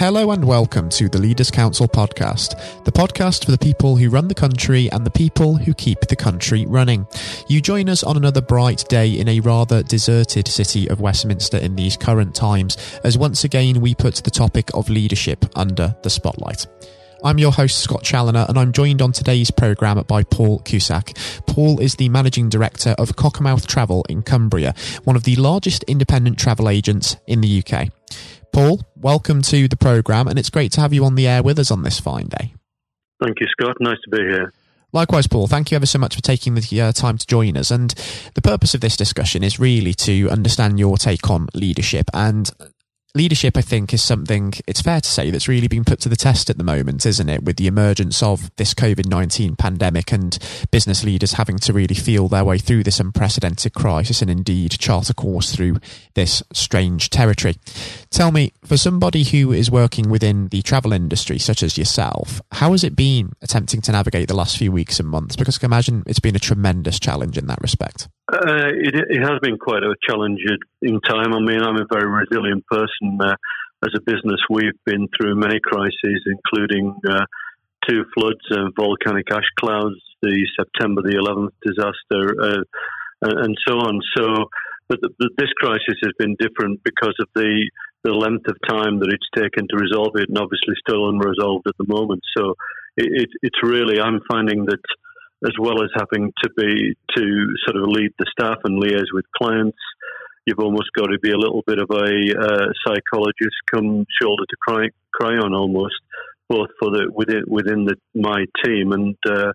Hello and welcome to the Leaders Council podcast, the podcast for the people who run the country and the people who keep the country running. You join us on another bright day in a rather deserted city of Westminster in these current times, as once again we put the topic of leadership under the spotlight. I'm your host, Scott Challoner, and I'm joined on today's programme by Paul Cusack. Paul is the Managing Director of Cockermouth Travel in Cumbria, one of the largest independent travel agents in the UK. Paul, welcome to the programme, and it's great to have you on the air with us on this fine day. Thank you, Scott. Nice to be here. Likewise, Paul, thank you ever so much for taking the uh, time to join us. And the purpose of this discussion is really to understand your take on leadership and leadership, I think, is something it's fair to say that's really been put to the test at the moment, isn't it? With the emergence of this COVID 19 pandemic and business leaders having to really feel their way through this unprecedented crisis and indeed chart a course through this strange territory. Tell me, for somebody who is working within the travel industry, such as yourself, how has it been attempting to navigate the last few weeks and months? Because I can imagine it's been a tremendous challenge in that respect. Uh, it, it, has been quite a challenge in time. I mean, I'm a very resilient person. Uh, as a business, we've been through many crises, including uh, two floods, and volcanic ash clouds, the September the 11th disaster, uh, and so on. So, but, but this crisis has been different because of the the length of time that it's taken to resolve it, and obviously still unresolved at the moment. So, it, it, it's really I'm finding that as well as having to be to sort of lead the staff and liaise with clients. You've almost got to be a little bit of a uh, psychologist, come shoulder to cry, cry on almost, both for the within within the, my team and uh,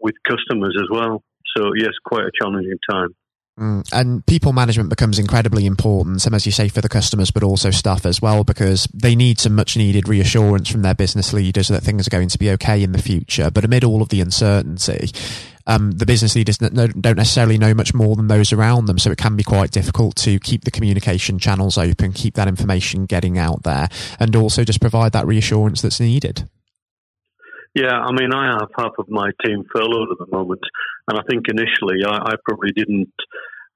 with customers as well. So yes, quite a challenging time. Mm. And people management becomes incredibly important, some as you say, for the customers, but also staff as well, because they need some much needed reassurance from their business leaders that things are going to be okay in the future. But amid all of the uncertainty, um, the business leaders don't necessarily know much more than those around them. So it can be quite difficult to keep the communication channels open, keep that information getting out there, and also just provide that reassurance that's needed. Yeah, I mean, I have half of my team furloughed at the moment, and I think initially I, I probably didn't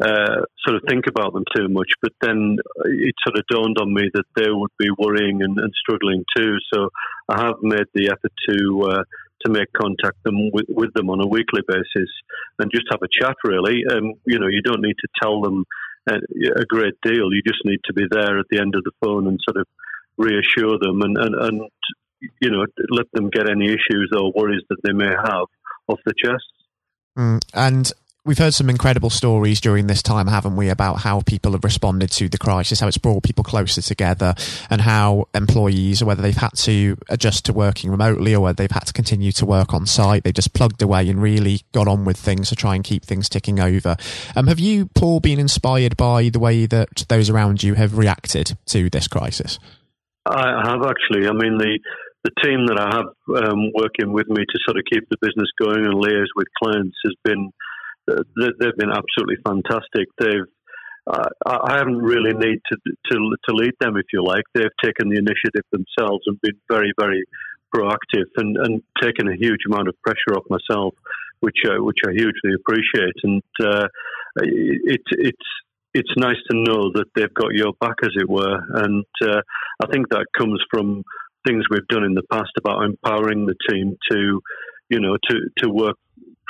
uh, sort of think about them too much, but then it sort of dawned on me that they would be worrying and, and struggling too. So I have made the effort to uh, to make contact them with, with, them on a weekly basis and just have a chat. Really, um, you know, you don't need to tell them a, a great deal. You just need to be there at the end of the phone and sort of reassure them and, and, and you know, let them get any issues or worries that they may have off the chest. Mm, and we've heard some incredible stories during this time, haven't we, about how people have responded to the crisis, how it's brought people closer together, and how employees, whether they've had to adjust to working remotely or whether they've had to continue to work on site, they've just plugged away and really got on with things to try and keep things ticking over. Um, have you, Paul, been inspired by the way that those around you have reacted to this crisis? I have actually. I mean, the the team that I have um, working with me to sort of keep the business going and liaise with clients has been they've been absolutely fantastic. They've uh, I haven't really need to, to to lead them, if you like. They've taken the initiative themselves and been very, very proactive and, and taken a huge amount of pressure off myself, which uh, which I hugely appreciate. And uh, it's it's it's nice to know that they've got your back, as it were. And uh, I think that comes from things we've done in the past about empowering the team to, you know, to, to work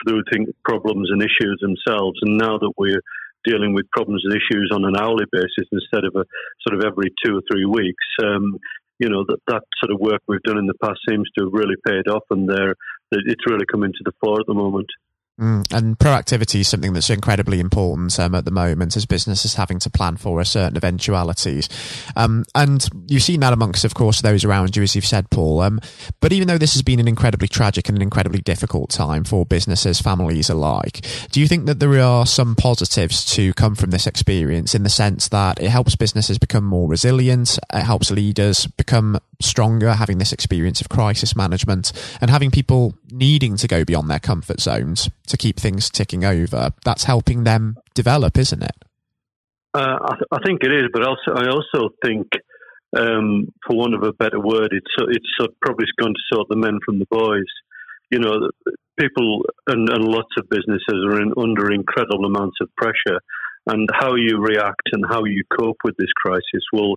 through problems and issues themselves. And now that we're dealing with problems and issues on an hourly basis instead of a sort of every two or three weeks, um, you know, that, that sort of work we've done in the past seems to have really paid off and there it's really coming to the fore at the moment. Mm, and proactivity is something that's incredibly important um, at the moment as businesses having to plan for a certain eventualities. Um, and you've seen that amongst, of course, those around you, as you've said, Paul. Um, but even though this has been an incredibly tragic and an incredibly difficult time for businesses, families alike, do you think that there are some positives to come from this experience in the sense that it helps businesses become more resilient, it helps leaders become stronger, having this experience of crisis management and having people needing to go beyond their comfort zones? to keep things ticking over. That's helping them develop, isn't it? Uh, I, th- I, think it is, but also I also think, um, for want of a better word, it's it's probably going to sort the men from the boys. You know, people and, and lots of businesses are in, under incredible amounts of pressure, and how you react and how you cope with this crisis will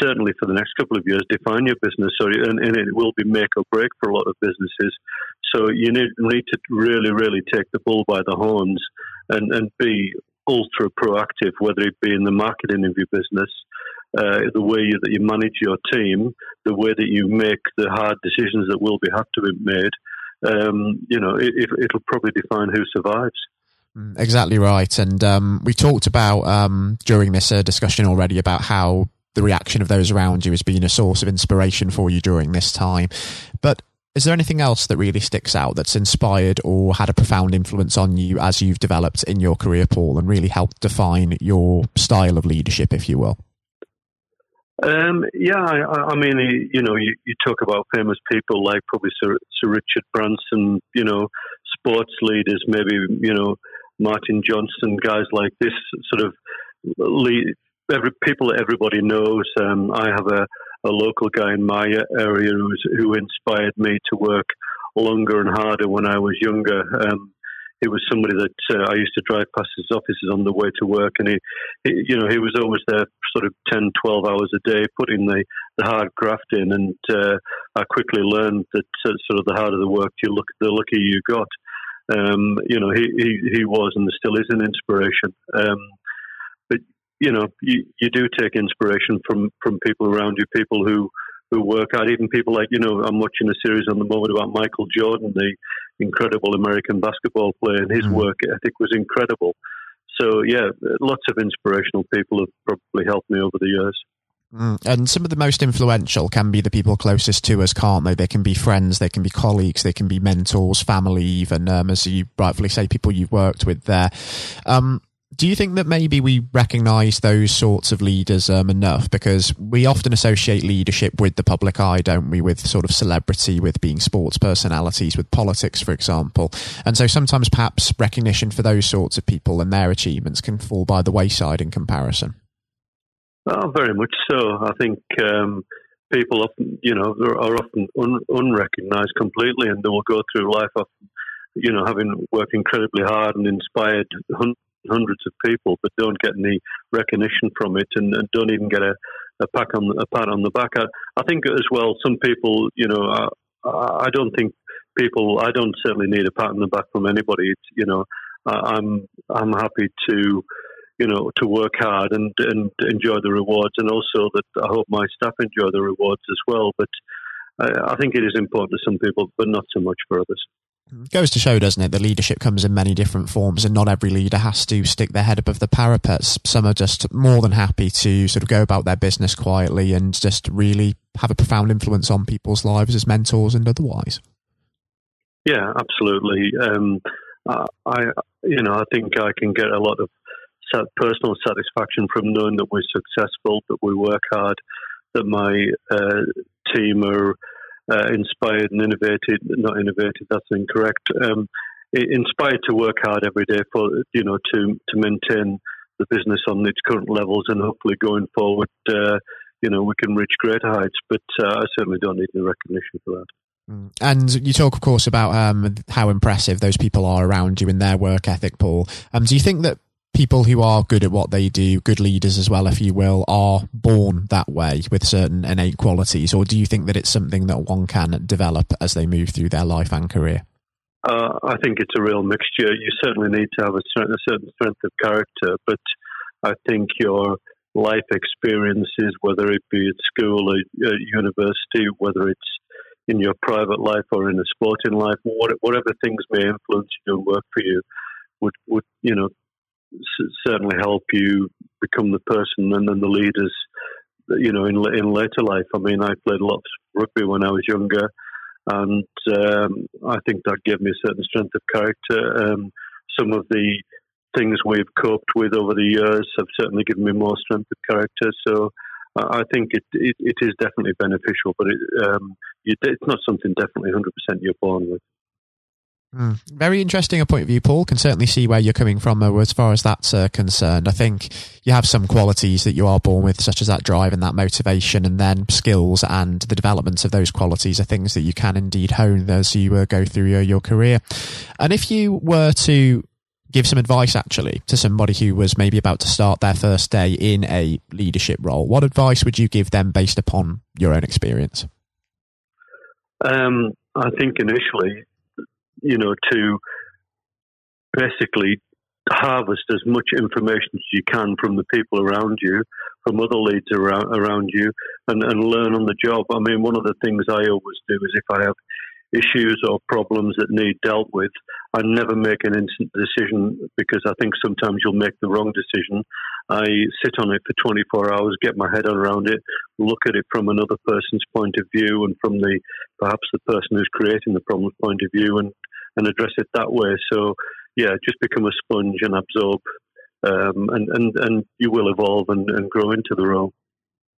certainly for the next couple of years define your business. So, and, and it will be make or break for a lot of businesses. So you need, need to really, really take the bull by the horns and, and be ultra proactive, whether it be in the marketing of your business, uh, the way you, that you manage your team, the way that you make the hard decisions that will be have to be made. Um, you know, it, it'll probably define who survives. Mm, exactly right. And um, we talked about um, during this uh, discussion already about how the reaction of those around you has been a source of inspiration for you during this time. But is there anything else that really sticks out that's inspired or had a profound influence on you as you've developed in your career, Paul, and really helped define your style of leadership, if you will? Um, yeah, I, I, mean, you know, you, you, talk about famous people like probably Sir, Sir Richard Branson, you know, sports leaders, maybe, you know, Martin Johnson, guys like this sort of lead, every, people everybody knows. Um, I have a, a, local guy in my area who inspired me to work longer and harder when I was younger. Um, he was somebody that uh, I used to drive past his offices on the way to work, and he, he, you know, he was always there, sort of 10, 12 hours a day, putting the, the hard graft in. And uh, I quickly learned that uh, sort of the harder the work you look, the luckier you got. Um, you know, he, he, he was and still is an inspiration. Um, you know, you, you do take inspiration from from people around you, people who who work hard. Even people like you know, I'm watching a series on the moment about Michael Jordan, the incredible American basketball player, and his mm. work ethic was incredible. So yeah, lots of inspirational people have probably helped me over the years. Mm. And some of the most influential can be the people closest to us, can't they? They can be friends, they can be colleagues, they can be mentors, family, even, um, as you rightfully say, people you've worked with there. Um, do you think that maybe we recognize those sorts of leaders um, enough? Because we often associate leadership with the public eye, don't we? With sort of celebrity, with being sports personalities, with politics, for example. And so sometimes perhaps recognition for those sorts of people and their achievements can fall by the wayside in comparison. Oh, very much so. I think um, people often, you know, are often un- unrecognized completely, and they will go through life often, you know, having worked incredibly hard and inspired hundreds of people, but don't get any recognition from it, and, and don't even get a, a pat on a pat on the back. I, I think as well, some people, you know, I, I don't think people. I don't certainly need a pat on the back from anybody. It's, you know, I, I'm I'm happy to you know, to work hard and, and enjoy the rewards, and also that I hope my staff enjoy the rewards as well. But I, I think it is important to some people, but not so much for others. Goes to show, doesn't it, that leadership comes in many different forms, and not every leader has to stick their head above the parapets. Some are just more than happy to sort of go about their business quietly and just really have a profound influence on people's lives as mentors and otherwise. Yeah, absolutely. Um, I, you know, I think I can get a lot of personal satisfaction from knowing that we're successful, that we work hard, that my uh, team are uh, inspired and innovated. Not innovated, that's incorrect. Um, inspired to work hard every day for you know to to maintain the business on its current levels and hopefully going forward, uh, you know, we can reach greater heights. But uh, I certainly don't need any recognition for that. Mm. And you talk, of course, about um, how impressive those people are around you in their work ethic, Paul. Um, do you think that people who are good at what they do, good leaders as well, if you will, are born that way with certain innate qualities, or do you think that it's something that one can develop as they move through their life and career? Uh, I think it's a real mixture. You certainly need to have a certain, a certain strength of character, but I think your life experiences, whether it be at school or at university, whether it's in your private life or in a sporting life, whatever things may influence you and work for you, would, would you know certainly help you become the person and then the leaders, you know, in in later life. I mean, I played lots of rugby when I was younger, and um, I think that gave me a certain strength of character. Um, some of the things we've coped with over the years have certainly given me more strength of character. So I think it, it, it is definitely beneficial, but it, um, it's not something definitely 100% you're born with. Mm. Very interesting a point of view, Paul. Can certainly see where you're coming from uh, as far as that's uh, concerned. I think you have some qualities that you are born with, such as that drive and that motivation, and then skills and the development of those qualities are things that you can indeed hone as you uh, go through your, your career. And if you were to give some advice actually to somebody who was maybe about to start their first day in a leadership role, what advice would you give them based upon your own experience? Um, I think initially, you know, to basically harvest as much information as you can from the people around you, from other leads around, around you, and, and learn on the job. I mean, one of the things I always do is if I have issues or problems that need dealt with, I never make an instant decision because I think sometimes you'll make the wrong decision. I sit on it for 24 hours, get my head around it, look at it from another person's point of view and from the perhaps the person who's creating the problem's point of view and, and address it that way. So, yeah, just become a sponge and absorb, um, and, and, and you will evolve and, and grow into the role.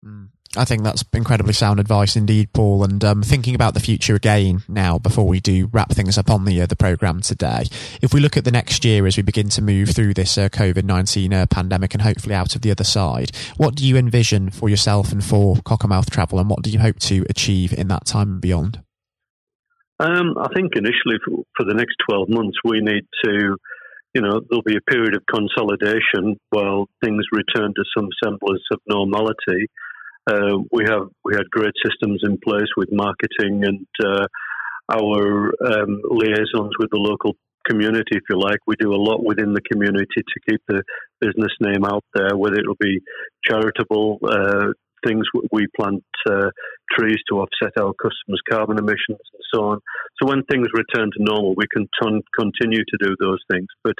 Mm. I think that's incredibly sound advice indeed, Paul. And um, thinking about the future again now, before we do wrap things up on the uh, the program today, if we look at the next year as we begin to move through this uh, COVID nineteen uh, pandemic and hopefully out of the other side, what do you envision for yourself and for Cockermouth Travel, and what do you hope to achieve in that time and beyond? Um, I think initially for, for the next twelve months, we need to you know, there'll be a period of consolidation while things return to some semblance of normality. Uh, we have we had great systems in place with marketing and uh, our um, liaisons with the local community, if you like. We do a lot within the community to keep the business name out there, whether it'll be charitable uh, things. We plant uh, trees to offset our customers' carbon emissions and so on. So when things return to normal, we can ton- continue to do those things. But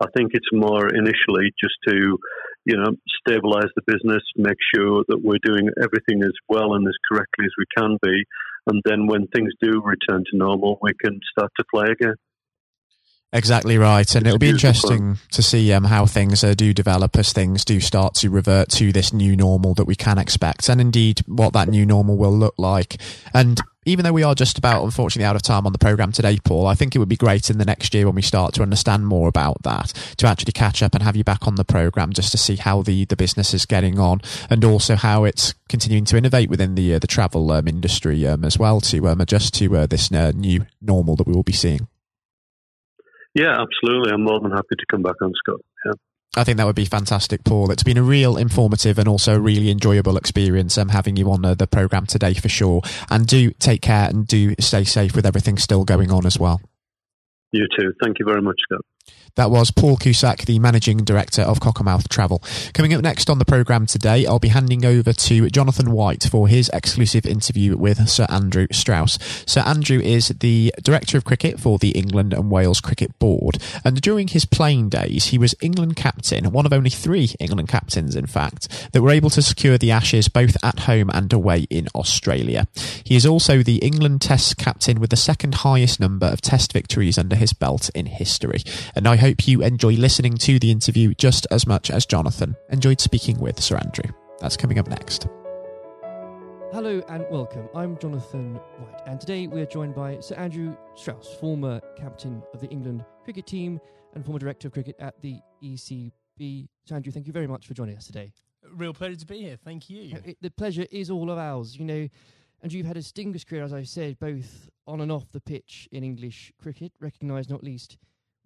I think it's more initially just to, you know, stabilize the business, make sure that we're doing everything as well and as correctly as we can be. And then when things do return to normal, we can start to play again. Exactly right, and it'll be interesting to see um, how things uh, do develop as things do start to revert to this new normal that we can expect, and indeed what that new normal will look like. And even though we are just about, unfortunately, out of time on the program today, Paul, I think it would be great in the next year when we start to understand more about that to actually catch up and have you back on the program just to see how the, the business is getting on and also how it's continuing to innovate within the uh, the travel um, industry um, as well to um, adjust to uh, this uh, new normal that we will be seeing. Yeah, absolutely. I'm more than happy to come back on, Scott. Yeah. I think that would be fantastic, Paul. It's been a real informative and also really enjoyable experience um, having you on uh, the program today for sure. And do take care and do stay safe with everything still going on as well. You too. Thank you very much, Scott. That was Paul Cusack, the Managing Director of Cockermouth Travel. Coming up next on the programme today, I'll be handing over to Jonathan White for his exclusive interview with Sir Andrew Strauss. Sir Andrew is the Director of Cricket for the England and Wales Cricket Board, and during his playing days, he was England captain, one of only three England captains, in fact, that were able to secure the Ashes both at home and away in Australia. He is also the England Test captain with the second highest number of Test victories under his belt in history. And I hope you enjoy listening to the interview just as much as Jonathan enjoyed speaking with Sir Andrew. That's coming up next. Hello and welcome. I'm Jonathan White, and today we are joined by Sir Andrew Strauss, former captain of the England cricket team and former director of cricket at the ECB. Sir Andrew, thank you very much for joining us today. Real pleasure to be here. Thank you. Uh, it, the pleasure is all of ours. You know, and you've had a distinguished career, as I said, both on and off the pitch in English cricket, recognised not least